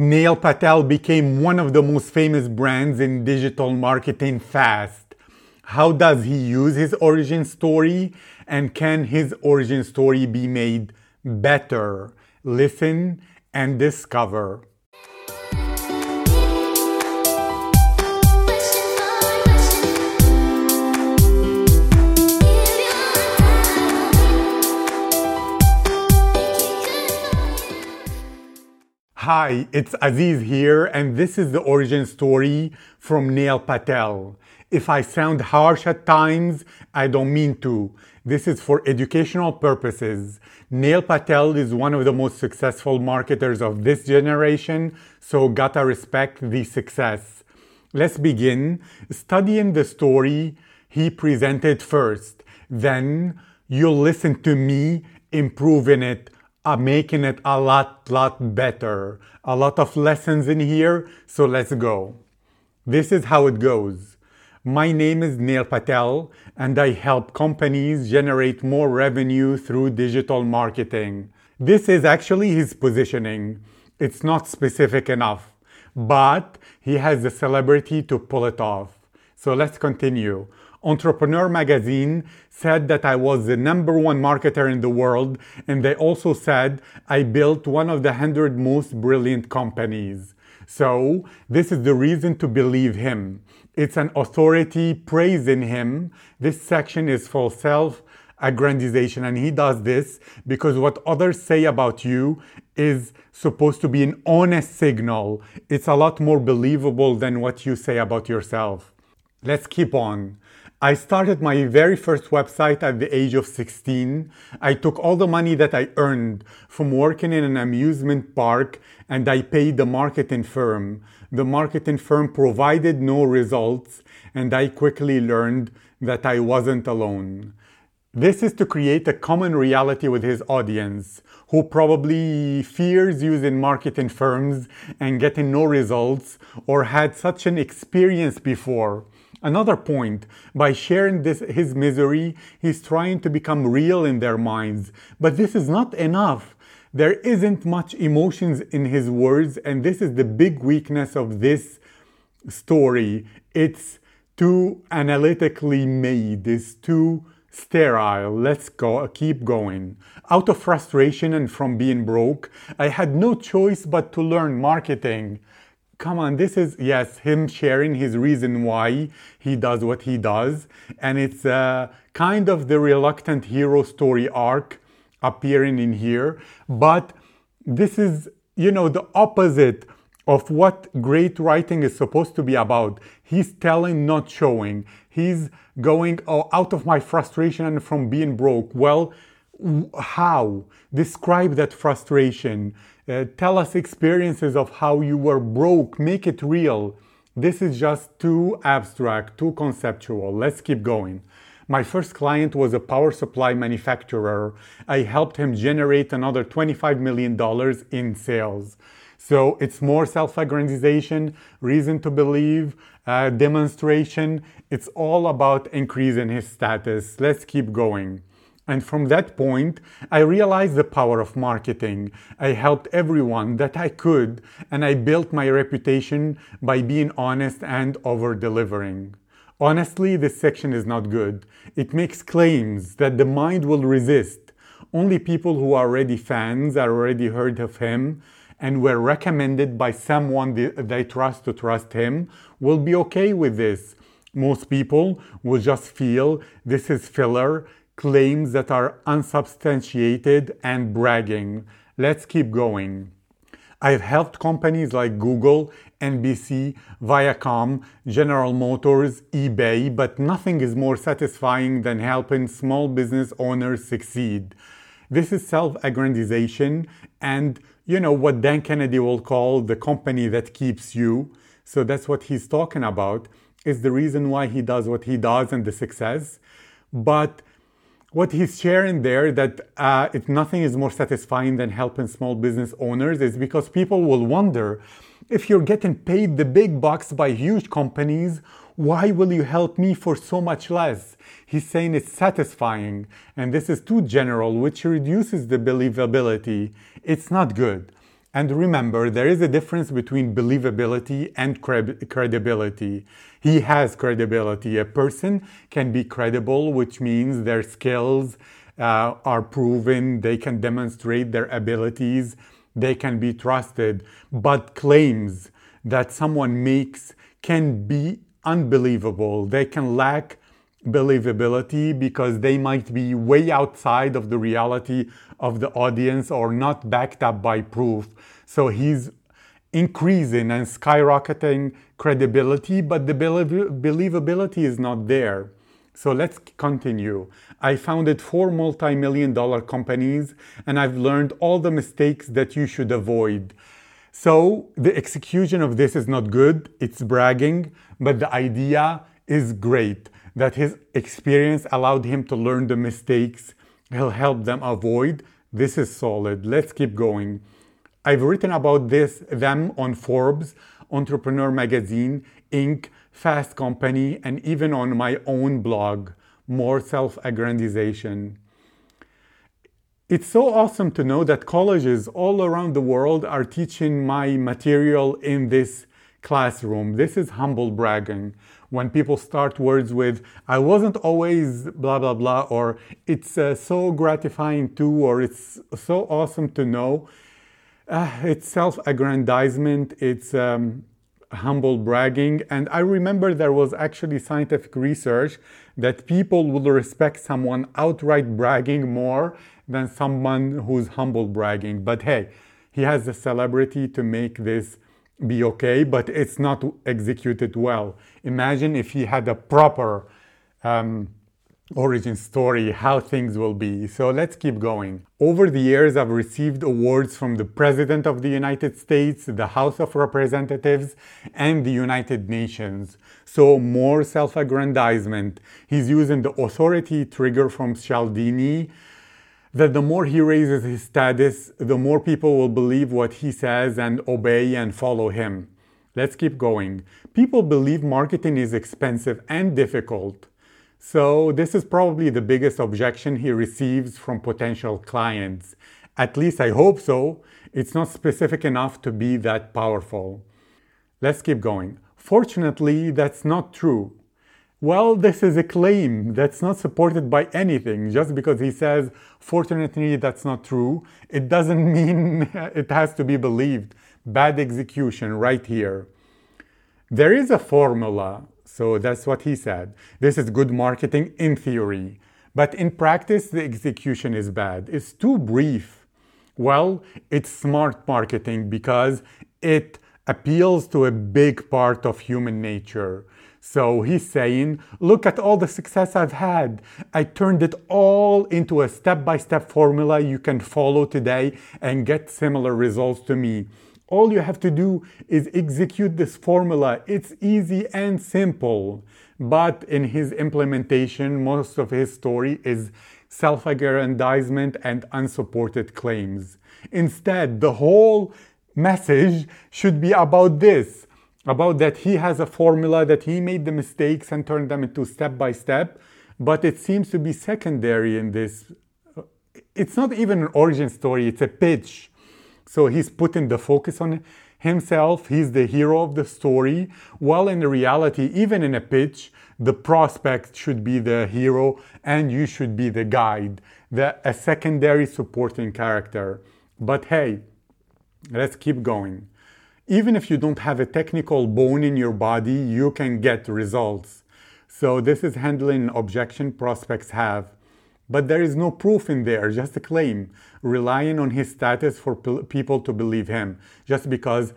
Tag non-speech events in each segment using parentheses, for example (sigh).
Neil Patel became one of the most famous brands in digital marketing fast. How does he use his origin story? And can his origin story be made better? Listen and discover. Hi, it's Aziz here, and this is the origin story from Neil Patel. If I sound harsh at times, I don't mean to. This is for educational purposes. Neil Patel is one of the most successful marketers of this generation, so gotta respect the success. Let's begin studying the story he presented first. Then you'll listen to me improving it making it a lot, lot better. A lot of lessons in here, so let's go. This is how it goes. My name is Neil Patel, and I help companies generate more revenue through digital marketing. This is actually his positioning. It's not specific enough, but he has the celebrity to pull it off. So let's continue. Entrepreneur magazine said that I was the number one marketer in the world, and they also said I built one of the 100 most brilliant companies. So, this is the reason to believe him. It's an authority praising him. This section is for self aggrandization, and he does this because what others say about you is supposed to be an honest signal. It's a lot more believable than what you say about yourself. Let's keep on. I started my very first website at the age of 16. I took all the money that I earned from working in an amusement park and I paid the marketing firm. The marketing firm provided no results and I quickly learned that I wasn't alone. This is to create a common reality with his audience, who probably fears using marketing firms and getting no results or had such an experience before. Another point, by sharing this, his misery, he's trying to become real in their minds. But this is not enough. There isn't much emotions in his words, and this is the big weakness of this story. It's too analytically made, it's too sterile. Let's go, keep going. Out of frustration and from being broke, I had no choice but to learn marketing come on, this is, yes, him sharing his reason why he does what he does. And it's uh, kind of the reluctant hero story arc appearing in here. But this is, you know, the opposite of what great writing is supposed to be about. He's telling, not showing. He's going oh, out of my frustration and from being broke. Well, how? Describe that frustration. Uh, tell us experiences of how you were broke. Make it real. This is just too abstract, too conceptual. Let's keep going. My first client was a power supply manufacturer. I helped him generate another $25 million in sales. So it's more self aggrandization, reason to believe, uh, demonstration. It's all about increasing his status. Let's keep going. And from that point, I realized the power of marketing. I helped everyone that I could, and I built my reputation by being honest and over delivering. Honestly, this section is not good. It makes claims that the mind will resist. Only people who are already fans, are already heard of him, and were recommended by someone they trust to trust him, will be okay with this. Most people will just feel this is filler claims that are unsubstantiated and bragging. Let's keep going. I've helped companies like Google, NBC, Viacom, General Motors, eBay, but nothing is more satisfying than helping small business owners succeed. This is self aggrandization and, you know, what Dan Kennedy will call the company that keeps you. So that's what he's talking about, is the reason why he does what he does and the success. But what he's sharing there that uh, if nothing is more satisfying than helping small business owners is because people will wonder if you're getting paid the big bucks by huge companies why will you help me for so much less? He's saying it's satisfying. And this is too general which reduces the believability. It's not good And remember, there is a difference between believability and credibility. He has credibility. A person can be credible, which means their skills uh, are proven, they can demonstrate their abilities, they can be trusted. But claims that someone makes can be unbelievable. They can lack believability because they might be way outside of the reality of the audience or not backed up by proof. So he's increasing and skyrocketing credibility, but the believability is not there. So let's continue. I founded four multi million dollar companies and I've learned all the mistakes that you should avoid. So the execution of this is not good, it's bragging, but the idea is great that his experience allowed him to learn the mistakes he'll help them avoid. This is solid. Let's keep going. I've written about this them on Forbes, Entrepreneur Magazine, Inc., Fast Company, and even on my own blog, More Self-Aggrandization. It's so awesome to know that colleges all around the world are teaching my material in this classroom. This is humble bragging when people start words with, I wasn't always blah, blah, blah, or it's uh, so gratifying to, or it's so awesome to know. Uh, it's self aggrandizement, it's um, humble bragging. And I remember there was actually scientific research that people will respect someone outright bragging more than someone who's humble bragging. But hey, he has the celebrity to make this be okay, but it's not executed well. Imagine if he had a proper um, origin story, how things will be. So let's keep going. Over the years, I've received awards from the President of the United States, the House of Representatives, and the United Nations. So more self-aggrandizement. He's using the authority trigger from Cialdini that the more he raises his status, the more people will believe what he says and obey and follow him. Let's keep going. People believe marketing is expensive and difficult. So, this is probably the biggest objection he receives from potential clients. At least I hope so. It's not specific enough to be that powerful. Let's keep going. Fortunately, that's not true. Well, this is a claim that's not supported by anything. Just because he says, fortunately, that's not true, it doesn't (laughs) mean (laughs) it has to be believed. Bad execution right here. There is a formula, so that's what he said. This is good marketing in theory. But in practice, the execution is bad. It's too brief. Well, it's smart marketing because it appeals to a big part of human nature. So he's saying, look at all the success I've had. I turned it all into a step by step formula you can follow today and get similar results to me. All you have to do is execute this formula. It's easy and simple. But in his implementation, most of his story is self aggrandizement and unsupported claims. Instead, the whole message should be about this about that he has a formula that he made the mistakes and turned them into step by step but it seems to be secondary in this. It's not even an origin story it's a pitch. So he's putting the focus on himself he's the hero of the story while in reality even in a pitch the prospect should be the hero and you should be the guide the a secondary supporting character. But hey let's keep going even if you don't have a technical bone in your body, you can get results. So this is handling objection prospects have. But there is no proof in there, just a claim, relying on his status for people to believe him. Just because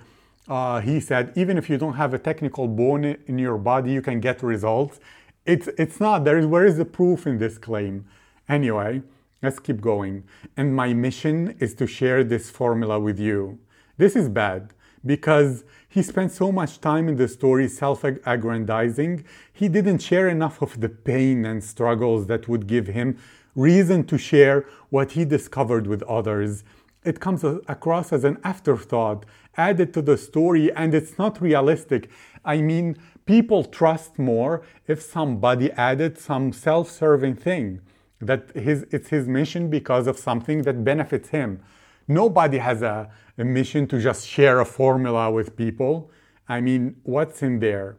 uh, he said, even if you don't have a technical bone in your body, you can get results. It's, it's not. There is, where is the proof in this claim? Anyway, let's keep going. And my mission is to share this formula with you. This is bad because he spent so much time in the story self aggrandizing, he didn't share enough of the pain and struggles that would give him reason to share what he discovered with others. It comes across as an afterthought added to the story, and it's not realistic. I mean, people trust more if somebody added some self serving thing that his, it's his mission because of something that benefits him. Nobody has a a mission to just share a formula with people. I mean, what's in there?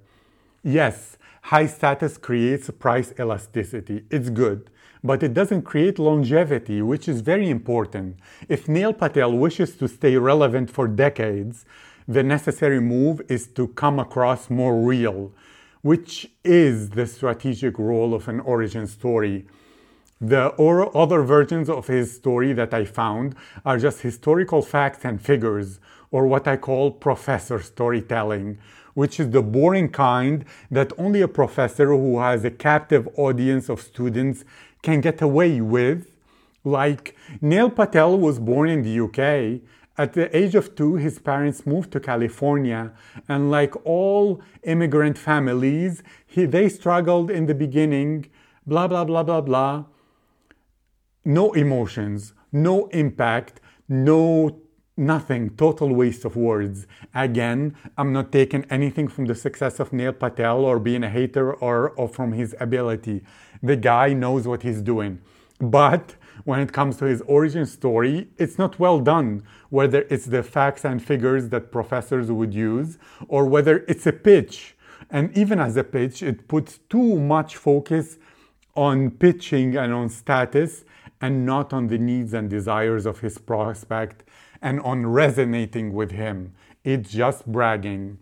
Yes, high status creates price elasticity. It's good. But it doesn't create longevity, which is very important. If Neil Patel wishes to stay relevant for decades, the necessary move is to come across more real, which is the strategic role of an origin story. The other versions of his story that I found are just historical facts and figures, or what I call professor storytelling, which is the boring kind that only a professor who has a captive audience of students can get away with. Like Neil Patel was born in the UK. At the age of two, his parents moved to California, and like all immigrant families, he, they struggled in the beginning, blah, blah, blah, blah, blah no emotions, no impact, no nothing, total waste of words. Again, I'm not taking anything from the success of Neil Patel or being a hater or, or from his ability. The guy knows what he's doing. But when it comes to his origin story, it's not well done, whether it's the facts and figures that professors would use or whether it's a pitch. And even as a pitch, it puts too much focus on pitching and on status and not on the needs and desires of his prospect and on resonating with him. It's just bragging.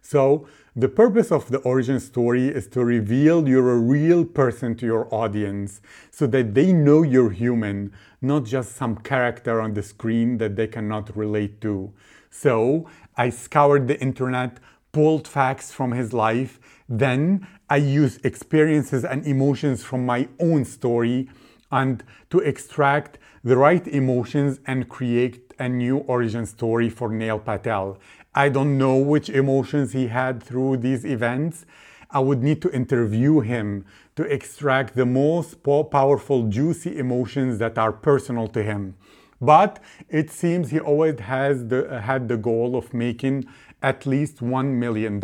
So, the purpose of the origin story is to reveal you're a real person to your audience so that they know you're human, not just some character on the screen that they cannot relate to. So, I scoured the internet, pulled facts from his life, then I used experiences and emotions from my own story and to extract the right emotions and create a new origin story for Neil Patel. I don't know which emotions he had through these events. I would need to interview him to extract the most powerful, juicy emotions that are personal to him. But it seems he always has the, had the goal of making at least $1 million.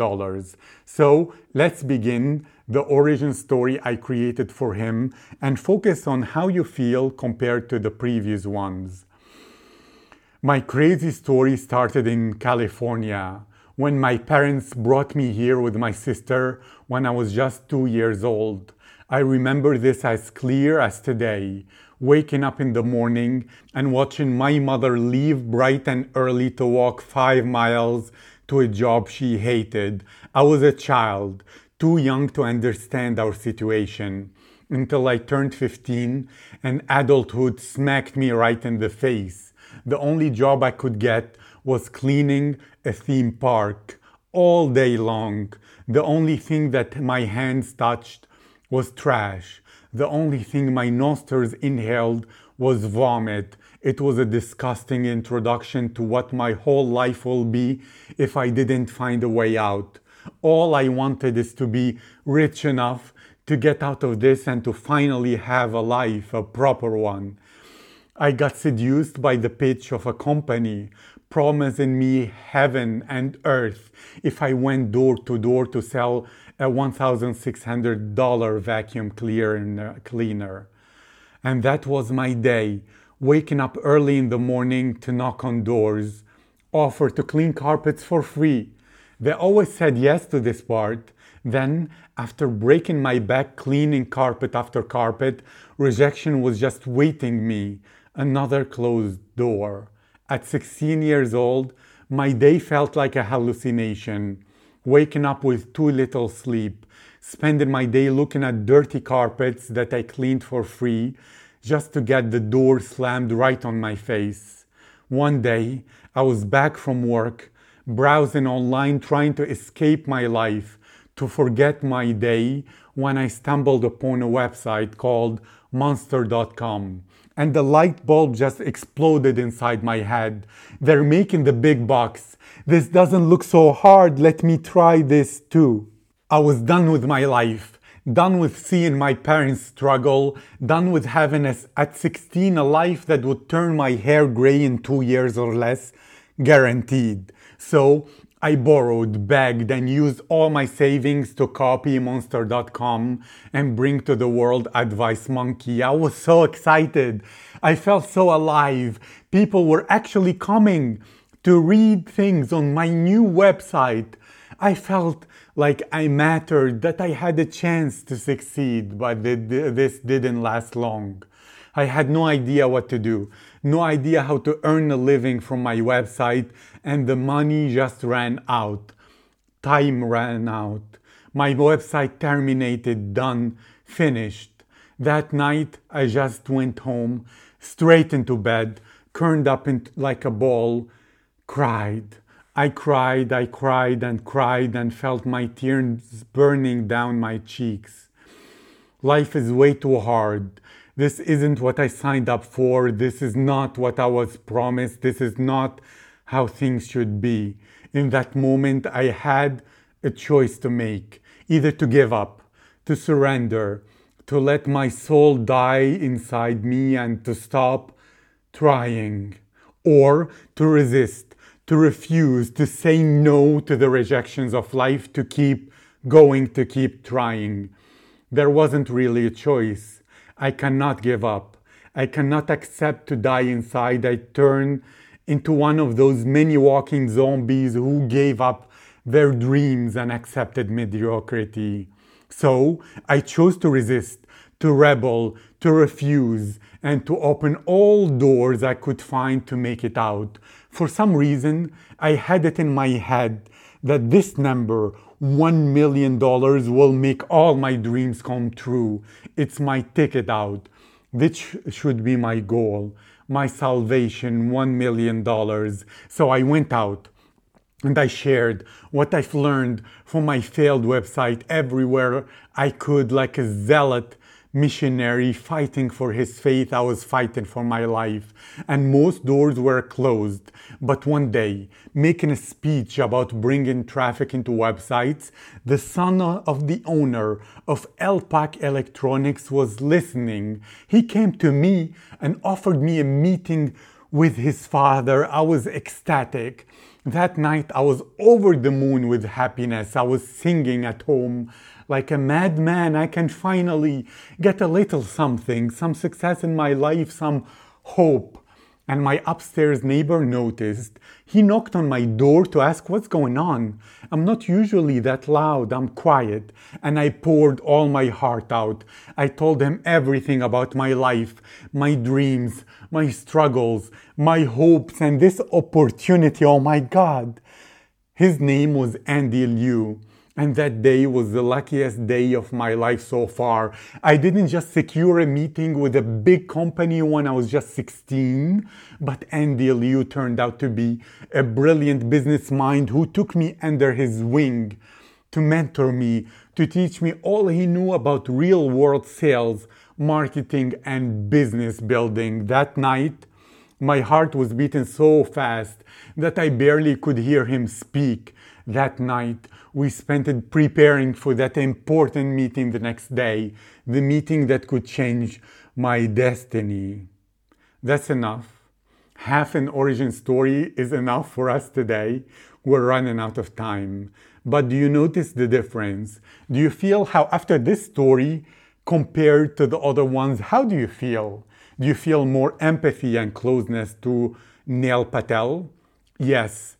So let's begin the origin story I created for him and focus on how you feel compared to the previous ones. My crazy story started in California when my parents brought me here with my sister when I was just two years old. I remember this as clear as today, waking up in the morning and watching my mother leave bright and early to walk five miles to a job she hated. I was a child, too young to understand our situation until I turned 15 and adulthood smacked me right in the face. The only job I could get was cleaning a theme park all day long. The only thing that my hands touched was trash. The only thing my nostrils inhaled was vomit. It was a disgusting introduction to what my whole life will be if I didn't find a way out. All I wanted is to be rich enough to get out of this and to finally have a life, a proper one. I got seduced by the pitch of a company promising me heaven and earth if I went door to door to sell a $1,600 vacuum cleaner. And that was my day, waking up early in the morning to knock on doors, offer to clean carpets for free. They always said yes to this part. Then, after breaking my back cleaning carpet after carpet, rejection was just waiting me, another closed door. At 16 years old, my day felt like a hallucination, waking up with too little sleep, spending my day looking at dirty carpets that I cleaned for free just to get the door slammed right on my face. One day, I was back from work, browsing online trying to escape my life, to forget my day, when I stumbled upon a website called monster.com. And the light bulb just exploded inside my head. They're making the big bucks. This doesn't look so hard. Let me try this too. I was done with my life, done with seeing my parents struggle, done with having at 16 a life that would turn my hair gray in two years or less, guaranteed. So I borrowed, begged, and used all my savings to copy Monster.com and bring to the world Advice Monkey. I was so excited. I felt so alive. People were actually coming to read things on my new website. I felt like I mattered, that I had a chance to succeed, but this didn't last long. I had no idea what to do, no idea how to earn a living from my website, and the money just ran out. Time ran out. My website terminated, done, finished. That night, I just went home, straight into bed, curled up in, like a ball, cried. I cried, I cried and cried and felt my tears burning down my cheeks. Life is way too hard. This isn't what I signed up for. This is not what I was promised. This is not how things should be. In that moment, I had a choice to make either to give up, to surrender, to let my soul die inside me and to stop trying, or to resist, to refuse, to say no to the rejections of life, to keep going, to keep trying. There wasn't really a choice. I cannot give up. I cannot accept to die inside. I turn into one of those many walking zombies who gave up their dreams and accepted mediocrity. So I chose to resist, to rebel, to refuse, and to open all doors I could find to make it out. For some reason, I had it in my head that this number, $1 million, will make all my dreams come true. It's my ticket out. This should be my goal, my salvation, $1 million. So I went out and I shared what I've learned from my failed website everywhere I could, like a zealot missionary fighting for his faith. I was fighting for my life. And most doors were closed. But one day, making a speech about bringing traffic into websites, the son of the owner of Elpac Electronics was listening. He came to me and offered me a meeting with his father. I was ecstatic. That night, I was over the moon with happiness. I was singing at home like a madman, I can finally get a little something, some success in my life, some hope. And my upstairs neighbor noticed. He knocked on my door to ask what's going on. I'm not usually that loud, I'm quiet. And I poured all my heart out. I told him everything about my life, my dreams, my struggles, my hopes, and this opportunity. Oh my God. His name was Andy Liu. And that day was the luckiest day of my life so far. I didn't just secure a meeting with a big company when I was just 16, but Andy Liu turned out to be a brilliant business mind who took me under his wing to mentor me, to teach me all he knew about real world sales, marketing, and business building. That night, my heart was beating so fast that I barely could hear him speak. That night, we spent it preparing for that important meeting the next day, the meeting that could change my destiny. That's enough. Half an origin story is enough for us today. We're running out of time. But do you notice the difference? Do you feel how, after this story, compared to the other ones, how do you feel? Do you feel more empathy and closeness to Neil Patel? Yes,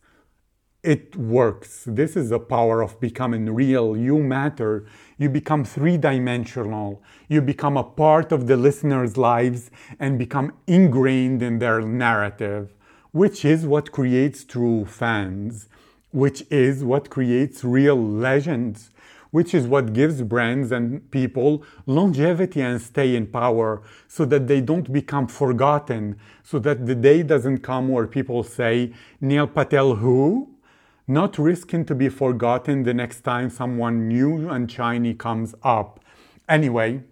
it works. This is the power of becoming real. You matter. You become three dimensional. You become a part of the listeners' lives and become ingrained in their narrative, which is what creates true fans, which is what creates real legends, which is what gives brands and people longevity and stay in power so that they don't become forgotten, so that the day doesn't come where people say, Neil Patel who? Not risking to be forgotten the next time someone new and shiny comes up. Anyway,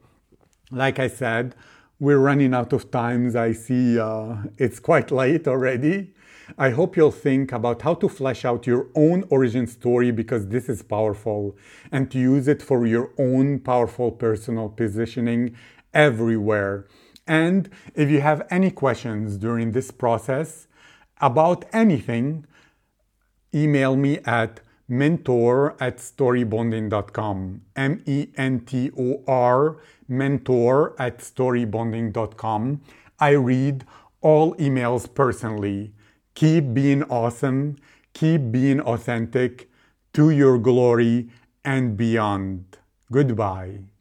like I said, we're running out of times. I see uh, it's quite late already. I hope you'll think about how to flesh out your own origin story because this is powerful and to use it for your own powerful personal positioning everywhere. And if you have any questions during this process about anything, email me at mentor at storybonding.com. M E N T O R, mentor at storybonding.com. I read all emails personally. Keep being awesome, keep being authentic to your glory and beyond. Goodbye.